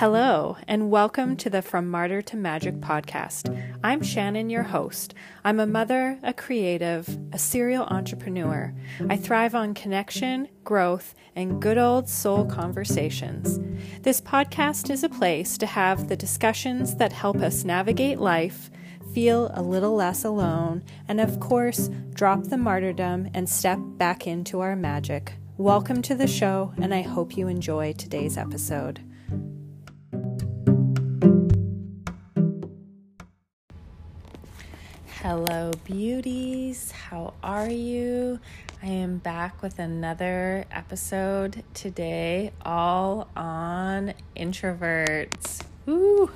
Hello, and welcome to the From Martyr to Magic podcast. I'm Shannon, your host. I'm a mother, a creative, a serial entrepreneur. I thrive on connection, growth, and good old soul conversations. This podcast is a place to have the discussions that help us navigate life, feel a little less alone, and of course, drop the martyrdom and step back into our magic. Welcome to the show, and I hope you enjoy today's episode. Hello, beauties. How are you? I am back with another episode today, all on introverts. Woo!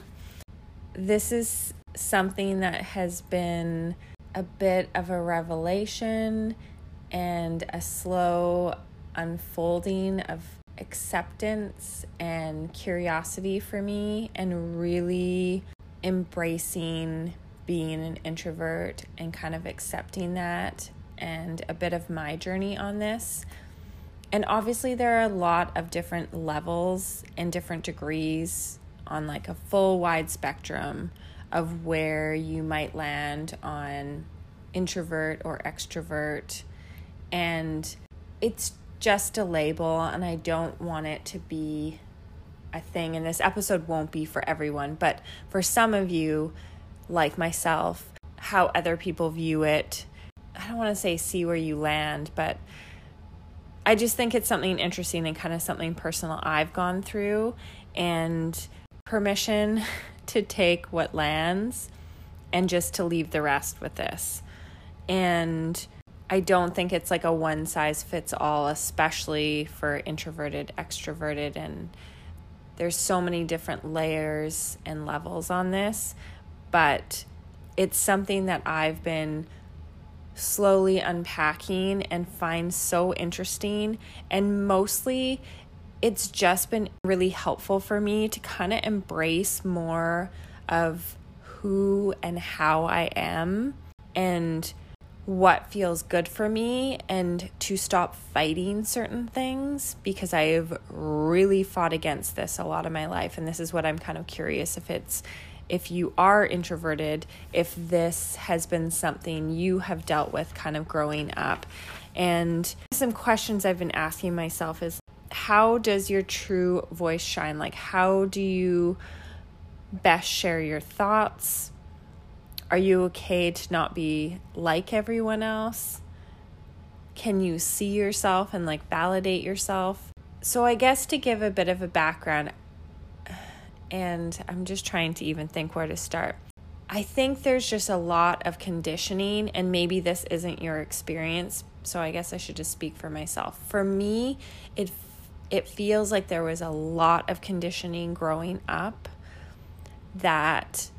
This is something that has been a bit of a revelation and a slow unfolding of acceptance and curiosity for me, and really embracing being an introvert and kind of accepting that and a bit of my journey on this. And obviously, there are a lot of different levels and different degrees on like a full wide spectrum of where you might land on introvert or extrovert. And it's just a label, and I don't want it to be a thing. And this episode won't be for everyone, but for some of you, like myself, how other people view it. I don't want to say see where you land, but I just think it's something interesting and kind of something personal I've gone through and permission to take what lands and just to leave the rest with this. And I don't think it's like a one size fits all, especially for introverted, extroverted, and there's so many different layers and levels on this but it's something that I've been slowly unpacking and find so interesting. And mostly, it's just been really helpful for me to kind of embrace more of who and how I am and what feels good for me and to stop fighting certain things because I've really fought against this a lot of my life. And this is what I'm kind of curious if it's if you are introverted, if this has been something you have dealt with kind of growing up. And some questions I've been asking myself is how does your true voice shine? Like, how do you best share your thoughts? Are you okay to not be like everyone else? Can you see yourself and like validate yourself? So, I guess to give a bit of a background, and I'm just trying to even think where to start. I think there's just a lot of conditioning, and maybe this isn't your experience, so I guess I should just speak for myself. For me, it it feels like there was a lot of conditioning growing up that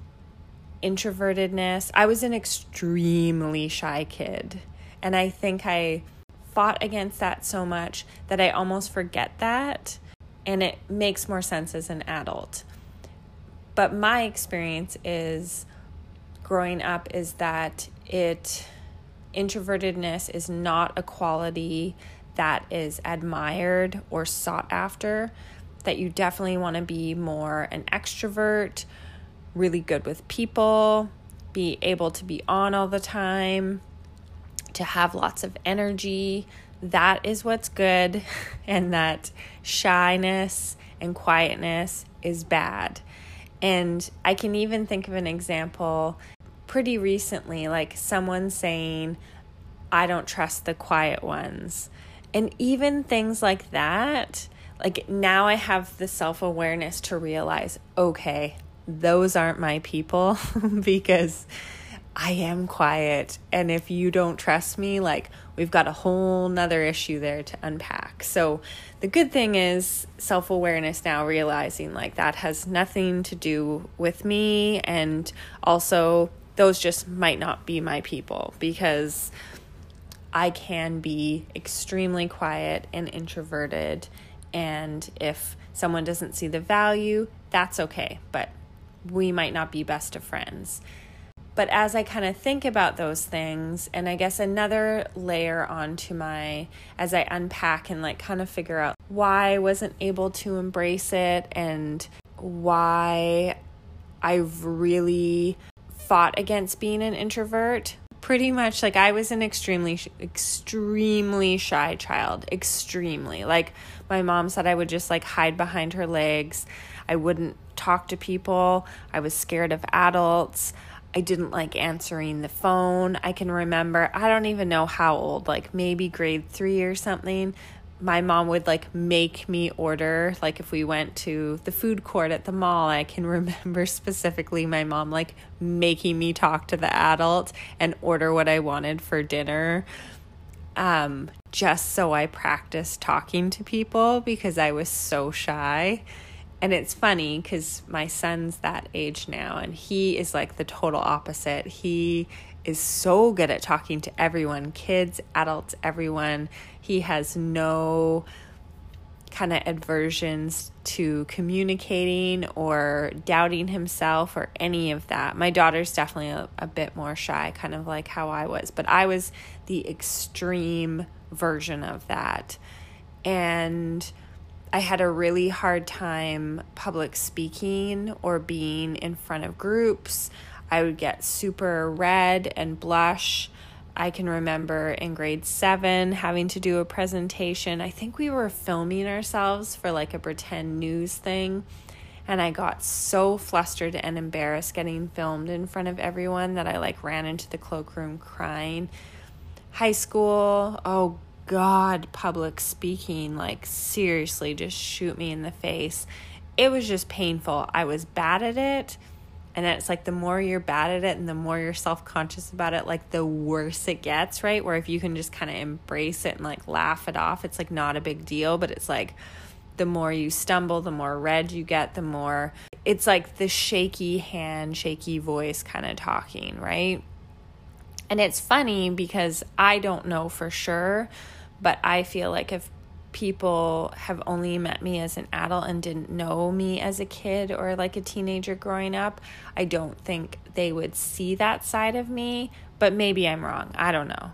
introvertedness. I was an extremely shy kid, and I think I fought against that so much that I almost forget that, and it makes more sense as an adult. But my experience is growing up is that it introvertedness is not a quality that is admired or sought after that you definitely want to be more an extrovert really good with people be able to be on all the time to have lots of energy. That is what's good and that shyness and quietness is bad and I can even think of an example pretty recently, like someone saying, I don't trust the quiet ones. And even things like that, like now I have the self awareness to realize, okay, those aren't my people because I am quiet. And if you don't trust me, like we've got a whole nother issue there to unpack. So the good thing is self awareness now, realizing like that has nothing to do with me. And also, those just might not be my people because I can be extremely quiet and introverted. And if someone doesn't see the value, that's okay. But we might not be best of friends. But as I kind of think about those things, and I guess another layer onto my, as I unpack and like kind of figure out why I wasn't able to embrace it and why I've really fought against being an introvert. Pretty much like I was an extremely, extremely shy child. Extremely. Like my mom said, I would just like hide behind her legs. I wouldn't talk to people. I was scared of adults. I didn't like answering the phone. I can remember, I don't even know how old, like maybe grade three or something. My mom would like make me order, like if we went to the food court at the mall, I can remember specifically my mom like making me talk to the adult and order what I wanted for dinner. Um, just so I practiced talking to people because I was so shy. And it's funny because my son's that age now, and he is like the total opposite. He is so good at talking to everyone kids, adults, everyone. He has no kind of aversions to communicating or doubting himself or any of that. My daughter's definitely a, a, bit more shy, kind of like how I was, but I was the extreme version of that. And I had a really hard time public speaking or being in front of groups. I would get super red and blush. I can remember in grade seven having to do a presentation. I think we were filming ourselves for like a pretend news thing. And I got so flustered and embarrassed getting filmed in front of everyone that I like ran into the cloakroom crying. High school, oh God, public speaking, like seriously, just shoot me in the face. It was just painful. I was bad at it. And it's like the more you're bad at it and the more you're self conscious about it, like the worse it gets, right? Where if you can just kind of embrace it and like laugh it off, it's like not a big deal. But it's like the more you stumble, the more red you get, the more it's like the shaky hand, shaky voice kind of talking, right? And it's funny because I don't know for sure, but I feel like if people have only met me as an adult and didn't know me as a kid or like a teenager growing up, I don't think they would see that side of me. But maybe I'm wrong. I don't know.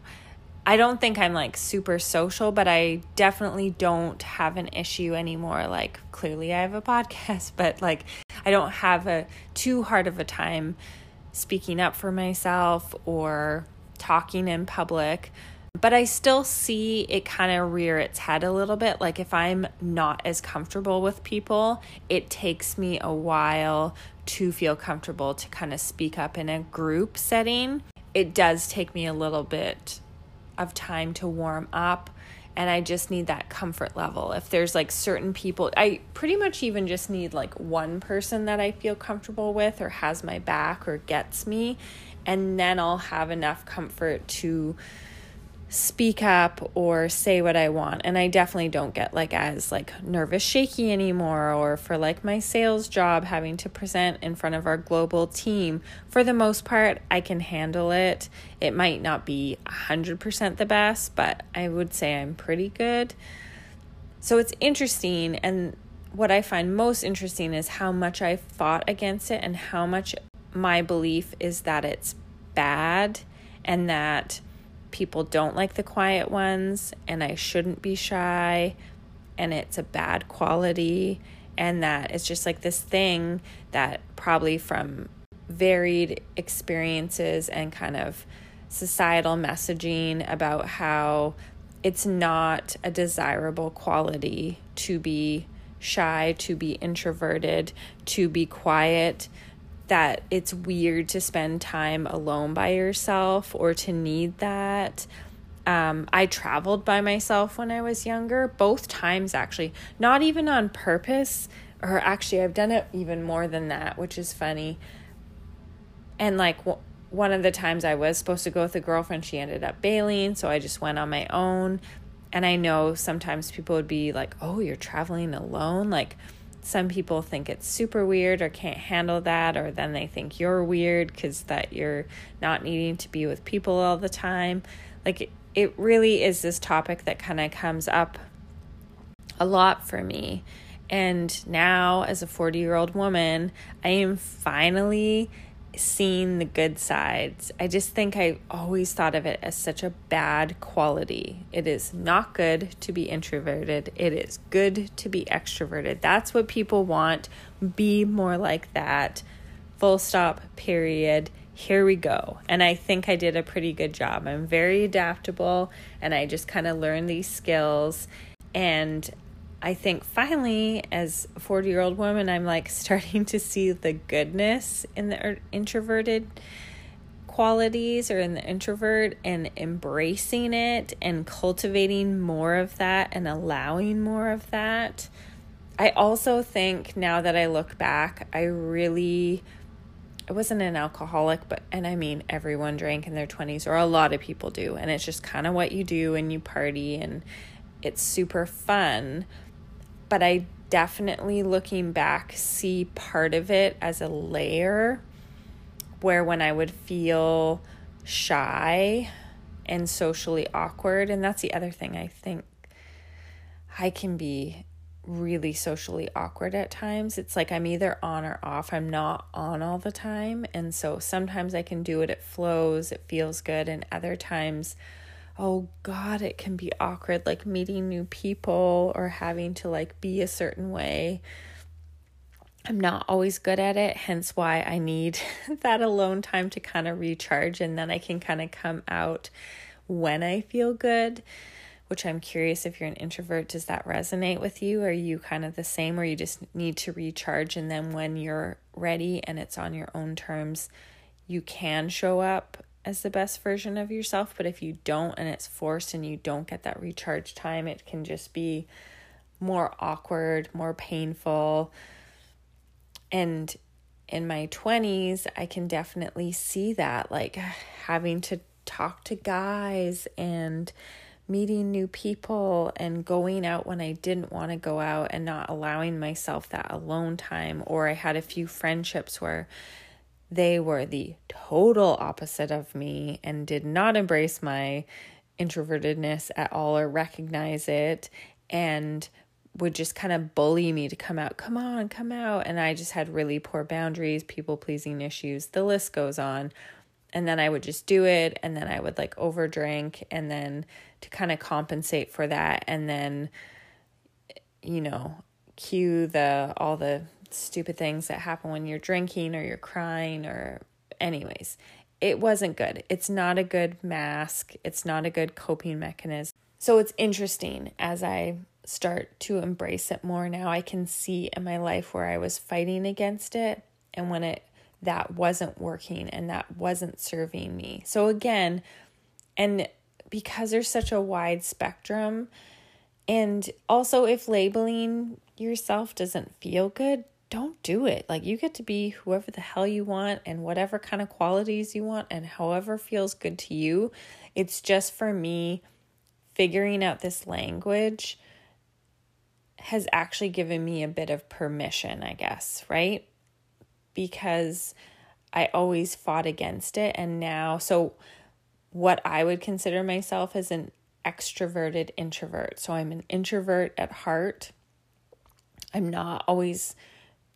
I don't think I'm like super social, but I definitely don't have an issue anymore. Like, clearly, I have a podcast, but like, I don't have a too hard of a time speaking up for myself or talking in public but I still see it kind of rear its head a little bit. Like if I'm not as comfortable with people, it takes me a while to feel comfortable to kind of speak up in a group setting. It does take me a little bit of time to warm up and I just need that comfort level. If there's like certain people, I pretty much even just need like one person that I feel comfortable with or has my back or gets me, and then I'll have enough comfort to speak up or say what I want. And I definitely don't get like as like nervous shaky anymore or for like my sales job having to present in front of our global team. For the most part, I can handle it. It might not be 100% the best, but I would say I'm pretty good. So it's interesting and what I find most interesting is how much I fought against it and how much my belief is that it's bad and that people don't like the quiet ones and I shouldn't be shy and it's a bad quality and that it's just like this thing that probably from varied experiences and kind of societal messaging about how it's not a desirable quality to be shy, to be introverted, to be quiet, that it's weird to spend time alone by yourself or to need that. Um, I traveled by myself when I was younger, both times actually, not even on purpose, or actually, I've done it even more than that, which is funny. And like w- one of the times I was supposed to go with a girlfriend, she ended up bailing, so I just went on my own. And I know sometimes people would be like, Oh, you're traveling alone? Like, some people think it's super weird or can't handle that or then they think you're weird because that you're not needing to be with people all the time. Like it, really is this topic that kind of comes up a lot for me. And now as a 40 year old woman i am finally seeing the good sides. I just think I always thought of it as such a bad quality. It is not good to be introverted, it is good to be extroverted. That's what people want. Be more like that. Full stop, period. Here we go. And I think I did a pretty good job. I'm very adaptable and I just kind of learned these skills. And I think finally, as a 40 year old woman, I'm like starting to see the goodness in the er, introverted qualities or in the introvert and embracing it and cultivating more of that and allowing more of that. I also think now that I look back, I really I wasn't an alcoholic, but and I mean everyone drank in their 20s or a lot of people do and it's just kind of what you do and you party and it's super fun but I definitely looking back see part of it as a layer where when I would feel shy and socially awkward and that's the other thing I think I can be really socially awkward at times. It's like I'm either on or off. I'm not on all the time. And so sometimes I can do it, it flows, it feels good. And other times oh god it can be awkward like meeting new people or having to like be a certain way. I'm not always good at it hence why i need that alone time to kind of recharge and then i can kind of come out when i feel good which i'm curious if you're an introvert does that resonate with you? Are you kind of the same or you just need to recharge and then when you're ready and it's on your own terms you can show up as the best version of yourself. But if you don't and it's forced and you don't get that recharge time, it can just be more awkward, more painful. And in my 20s, I can definitely see that like having to talk to guys and meeting new people and going out when I didn't want to go out and not allowing myself that alone time. Or I had a few friendships where they were the total opposite of me and did not embrace my introvertedness at all or recognize it and would just kind of bully me to come out. Come on, come out. And I just had really poor boundaries, people pleasing issues. The list goes on. And then I would just do it. And then I would like overdrink. And then to kind of compensate for that. And then, you know, cue the all the stupid things that happen when you're drinking or you're crying or anyways it wasn't good. It's not a good mask. It's not a good coping mechanism. So it's interesting as i start to embrace it more now i can see in my life where i was fighting against it and when it that wasn't working and that wasn't serving me. So again and because there's such a wide spectrum and also if labeling yourself doesn't feel good don't do it. Like you get to be whoever the hell you want and whatever kind of qualities you want and however feels good to you. It's just for me figuring out this language has actually given me a bit of permission, I guess, right? Because I always fought against it and now so what I would consider myself as an extroverted introvert. So I'm an introvert at heart. I'm not always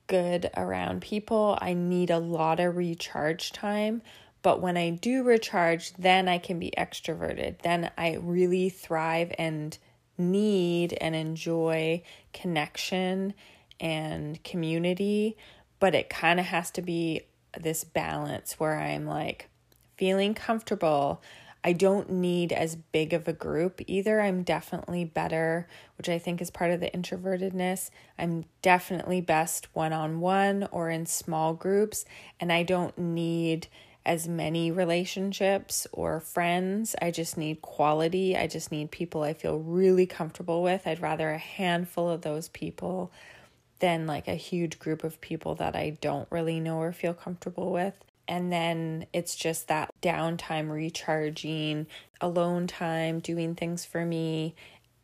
good around people. I need a lot of recharge time. But when I do recharge, then I can be extroverted. Then I really thrive and need and enjoy connection and community. But it kind of has to be this balance where I'm like feeling comfortable I don't need as big of a group either. I'm definitely better, which I think is part of the introvertedness. I'm definitely best one on one or in small groups, and I don't need as many relationships or friends. I just need quality. I just need people I feel really comfortable with. I'd rather a handful of those people than like a huge group of people that I don't really know or feel comfortable with. And then it's just that downtime, recharging, alone time, doing things for me.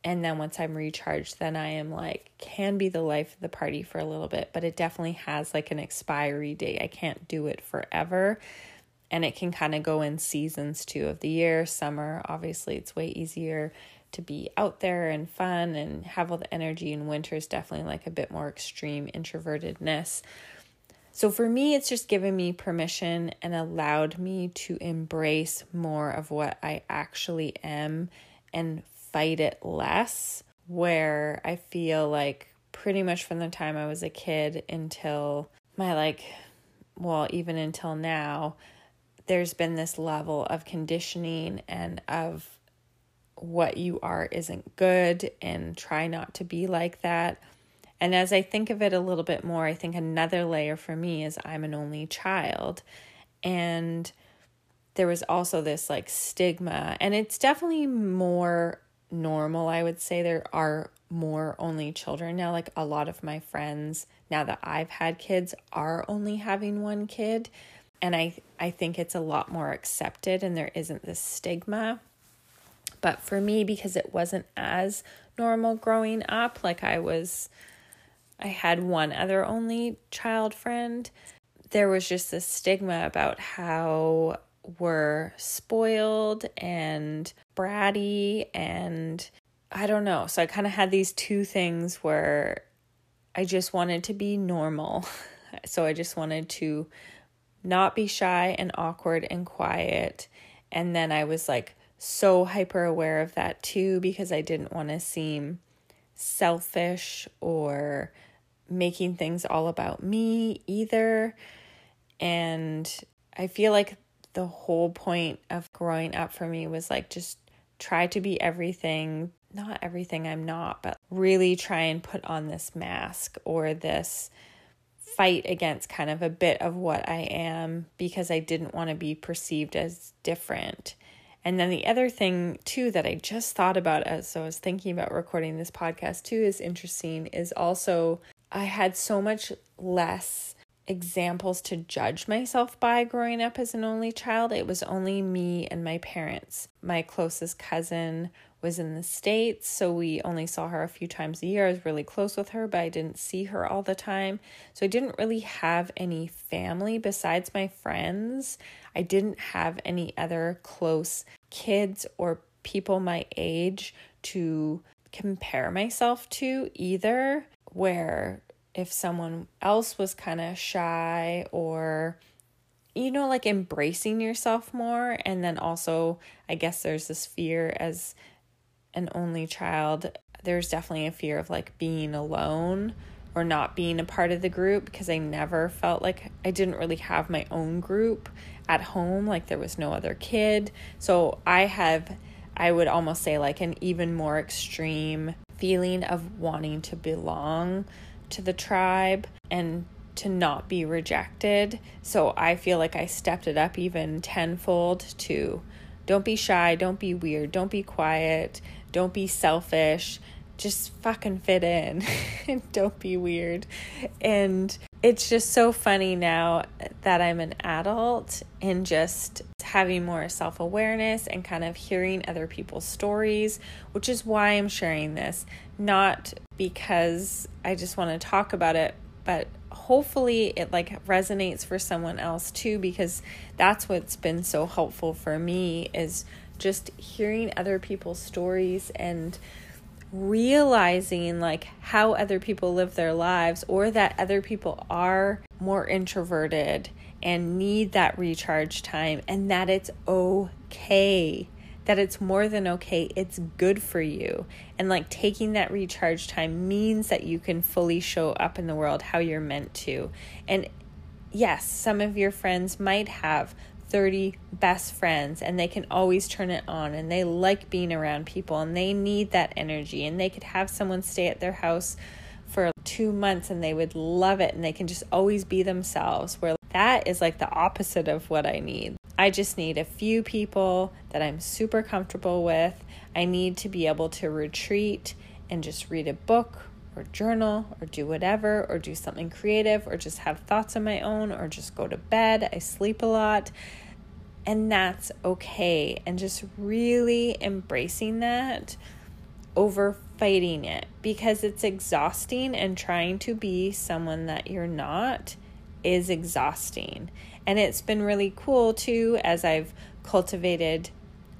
And then once I'm recharged, then I am like, can be the life of the party for a little bit, but it definitely has like an expiry date. I can't do it forever. And it can kind of go in seasons too of the year. Summer, obviously, it's way easier to be out there and fun and have all the energy. And winter is definitely like a bit more extreme introvertedness. So for me, it's just given me permission and allowed me to embrace more of what I actually am and fight it less. Where I feel like pretty much from the time I was a kid until my like, well, even until now, there's been this level of conditioning and of what you are isn't good and try not to be like that. And as I think of it a little bit more, I think another layer for me is I'm an only child. And there was also this like stigma, and it's definitely more normal. I would say there are more only children now. Like a lot of my friends, now that I've had kids, are only having one kid. And I, I think it's a lot more accepted and there isn't this stigma. But for me, because it wasn't as normal growing up, like I was, I had one other only child friend, there was just this stigma about how we're spoiled and bratty and I don't know. So I kind of had these two things where I just wanted to be normal. so I just wanted to not be shy and awkward and quiet. And then I was like so hyper aware of that too because I didn't want to seem selfish or making things all about me either. And I feel like the whole point of growing up for me was like just try to be everything, not everything I'm not, but really try and put on this mask or this fight against kind of a bit of what I am because I didn't want to be perceived as different. And then the other thing, too, that I just thought about as I was thinking about recording this podcast, too, is interesting is also I had so much less examples to judge myself by growing up as an only child. It was only me and my parents. My closest cousin was in the States, so we only saw her a few times a year. I was really close with her, but I didn't see her all the time. So I didn't really have any family besides my friends. I didn't have any other close kids or people my age to compare myself to either, where if someone else was kind of shy or you know like embracing yourself more and then also i guess there's this fear as an only child there's definitely a fear of like being alone or not being a part of the group because i never felt like i didn't really have my own group at home like there was no other kid. So i have i would almost say like an even more extreme feeling of wanting to belong to the tribe and to not be rejected. So I feel like I stepped it up even tenfold to don't be shy, don't be weird, don't be quiet, don't be selfish, just fucking fit in and don't be weird. And it's just so funny now that I'm an adult and just having more self awareness and kind of hearing other people's stories, which is why I'm sharing this. Not because I just want to talk about it, but hopefully it like resonates for someone else too because that's what's been so helpful for me is just hearing other people's stories and realizing like how other people live their lives or that other people are more introverted and need that recharge time and that it's okay. That it's more than okay. It's good for you. And like taking that recharge time means that you can fully show up in the world how you're meant to. And yes some of your friends might have 30 best friends and they can always turn it on and they like being around people and they need that energy and they could have someone stay at their house for two months and they would love it and they can just always be themselves. Where that is like the opposite of what I need. I just need a few people that I'm super comfortable with. I need to be able to retreat and just read a book or journal or do whatever or do something creative or just have thoughts of my own or just go to bed. I sleep a lot. And that's okay. And just really embracing that over fighting it because it's exhausting and trying to be someone that you're not is exhausting. And it's been really cool too as I've cultivated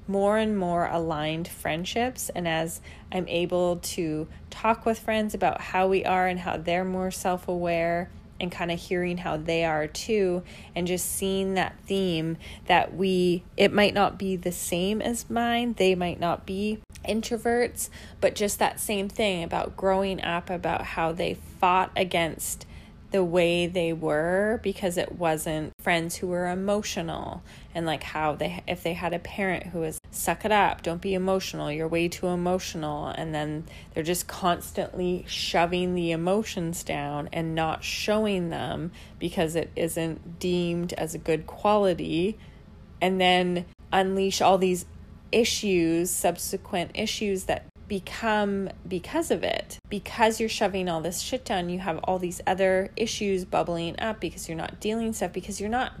more and more aligned friendships and as I'm able to talk with friends about how we are and how they're more self aware and kind of hearing how they are too and just seeing that theme that we it might not be the same as mine they might not be introverts but just that same thing about growing up about how they fought against the way they were because it wasn't friends who were emotional and like how they if they had a parent who was suck it up don't be emotional you're way too emotional and then they're just constantly shoving the emotions down and not showing them because it isn't deemed as a good quality and then unleash all these issues subsequent issues that become because of it. Because you're shoving all this shit down, you have all these other issues bubbling up because you're not dealing stuff because you're not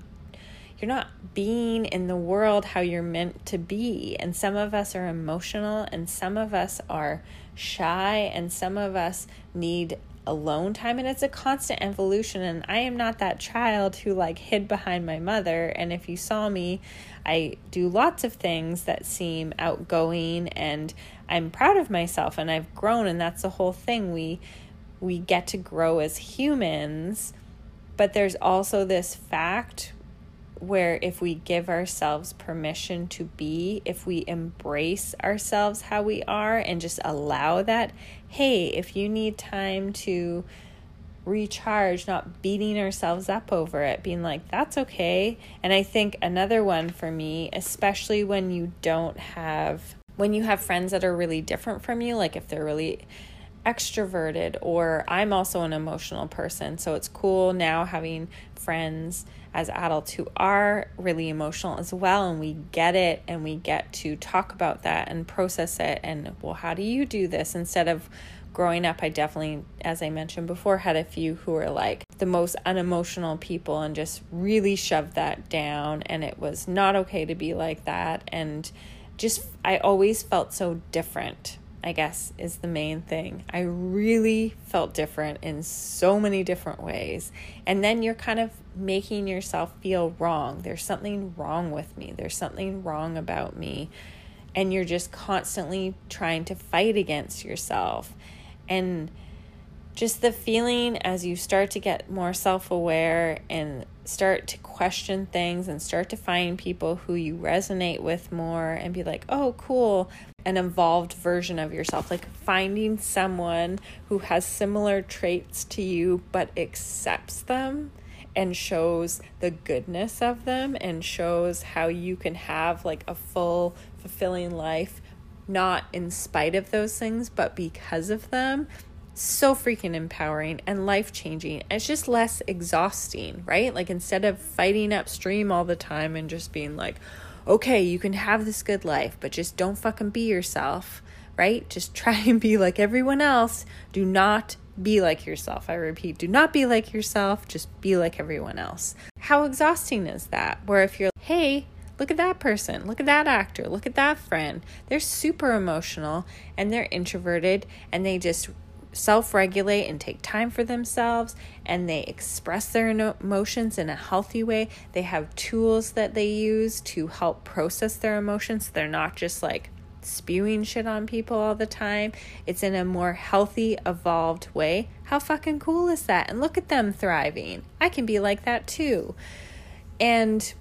you're not being in the world how you're meant to be. And some of us are emotional and some of us are shy and some of us need alone time and it's a constant evolution and I am not that child who like hid behind my mother and if you saw me I do lots of things that seem outgoing and I'm proud of myself and I've grown and that's the whole thing. We we get to grow as humans but there's also this fact where if we give ourselves permission to be, if we embrace ourselves how we are and just allow that, hey, if you need time to recharge, not beating ourselves up over it, being like, that's okay. And I think another one for me, especially when you don't have, when you have friends that are really different from you, like if they're really extroverted, or I'm also an emotional person. So it's cool now having friends as adults who are really emotional as well and we get it and we get to talk about that and process it and well how do you do this instead of growing up, I definitely, as I mentioned before, had a few who were like the most unemotional people and just really shoved that down. And it was not okay to be like that. And just, I always felt so different, I guess, is the main thing. I really felt different in so many different ways. And then you're kind of making yourself feel wrong. There's something wrong with me, there's something wrong about me. And you're just constantly trying to fight against yourself and just the feeling as you start to get more self aware and start to question things and start to find people who you resonate with more and be like, oh, cool, an evolved version of yourself. Like finding someone who has similar traits to you but accepts them and shows the goodness of them and shows how you can have like a full, fulfilling life not in spite of those things, but because of them. So freaking empowering and life changing. It's just less exhausting, right? Like instead of fighting upstream all the time and just being like, okay, you can have this good life, but just don't fucking be yourself, right? Just try and be like everyone else. Do not be like yourself. I repeat, do not be like yourself, just be like everyone else. How exhausting is that? Where if you're, hey, Look at that person. Look at that actor. Look at that friend. They're super emotional and they're introverted and they just self regulate and take time for themselves and they express their emotions in a healthy way. They have tools that they use to help process their emotions. They're not just like spewing shit on people all the time. It's in a more healthy, evolved way. How fucking cool is that? And look at them thriving. I can be like that too. And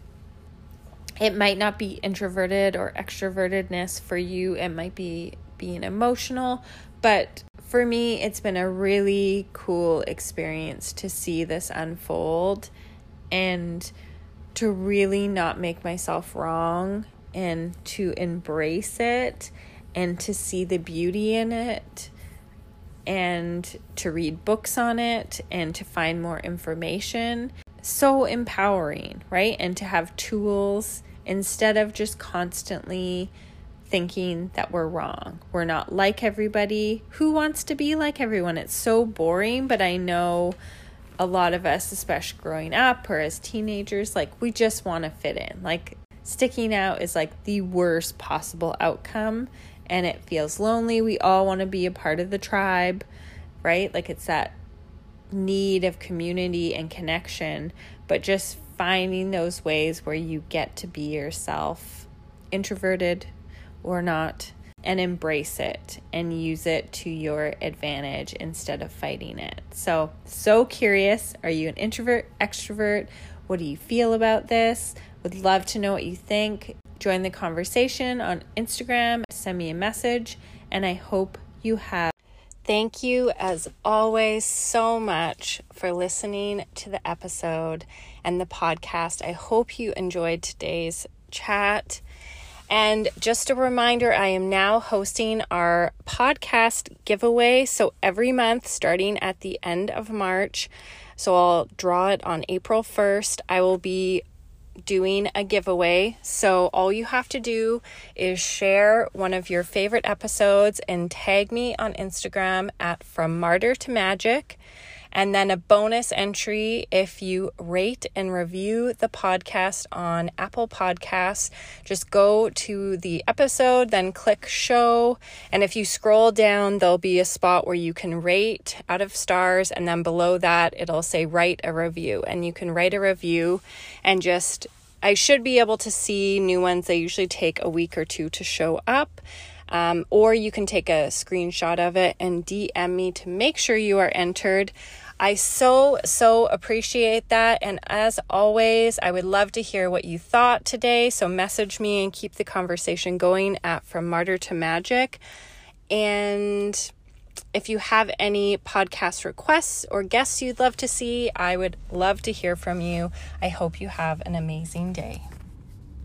it might not be introverted or extrovertedness for you, it might be being emotional, but for me, it's been a really cool experience to see this unfold and to really not make myself wrong and to embrace it and to see the beauty in it and to read books on it and to find more information. So empowering, right? And to have tools instead of just constantly thinking that we're wrong. We're not like everybody. Who wants to be like everyone? It's so boring, but I know a lot of us, especially growing up or as teenagers, like we just want to fit in. Like sticking out is like the worst possible outcome and it feels lonely. We all want to be a part of the tribe, right? Like it's that need of community and connection, but just finding those ways where you get to be yourself, introverted or not, and embrace it and use it to your advantage instead of fighting it. So, so curious. Are you an introvert, extrovert? What do you feel about this? Would love to know what you think. Join the conversation on Instagram, send me a message, and I hope you have. Thank you, as always, so much for listening to the episode and the podcast. I hope you enjoyed today's chat. And just a reminder, I am now hosting our podcast giveaway. So every month, starting at the end of March, so I'll draw it on April 1st, I will be doing a giveaway. So all you have to do is share one of your favorite episodes and tag me on Instagram at From Martyr to Magic. And then a bonus entry if you rate and review the podcast on Apple Podcasts. Just go to the episode, then click show. And if you scroll down, there'll be a spot where you can rate out of stars. And then below that, it'll say write a review. And you can write a review and just I should be able to see new ones. They usually take a week or two to show up. Um, or you can take a screenshot of it and DM me to make sure you are entered. I so, so appreciate that. And as always, I would love to hear what you thought today. So message me and keep the conversation going at From Martyr to Magic. And if you have any podcast requests or guests you'd love to see, I would love to hear from you. I hope you have an amazing day.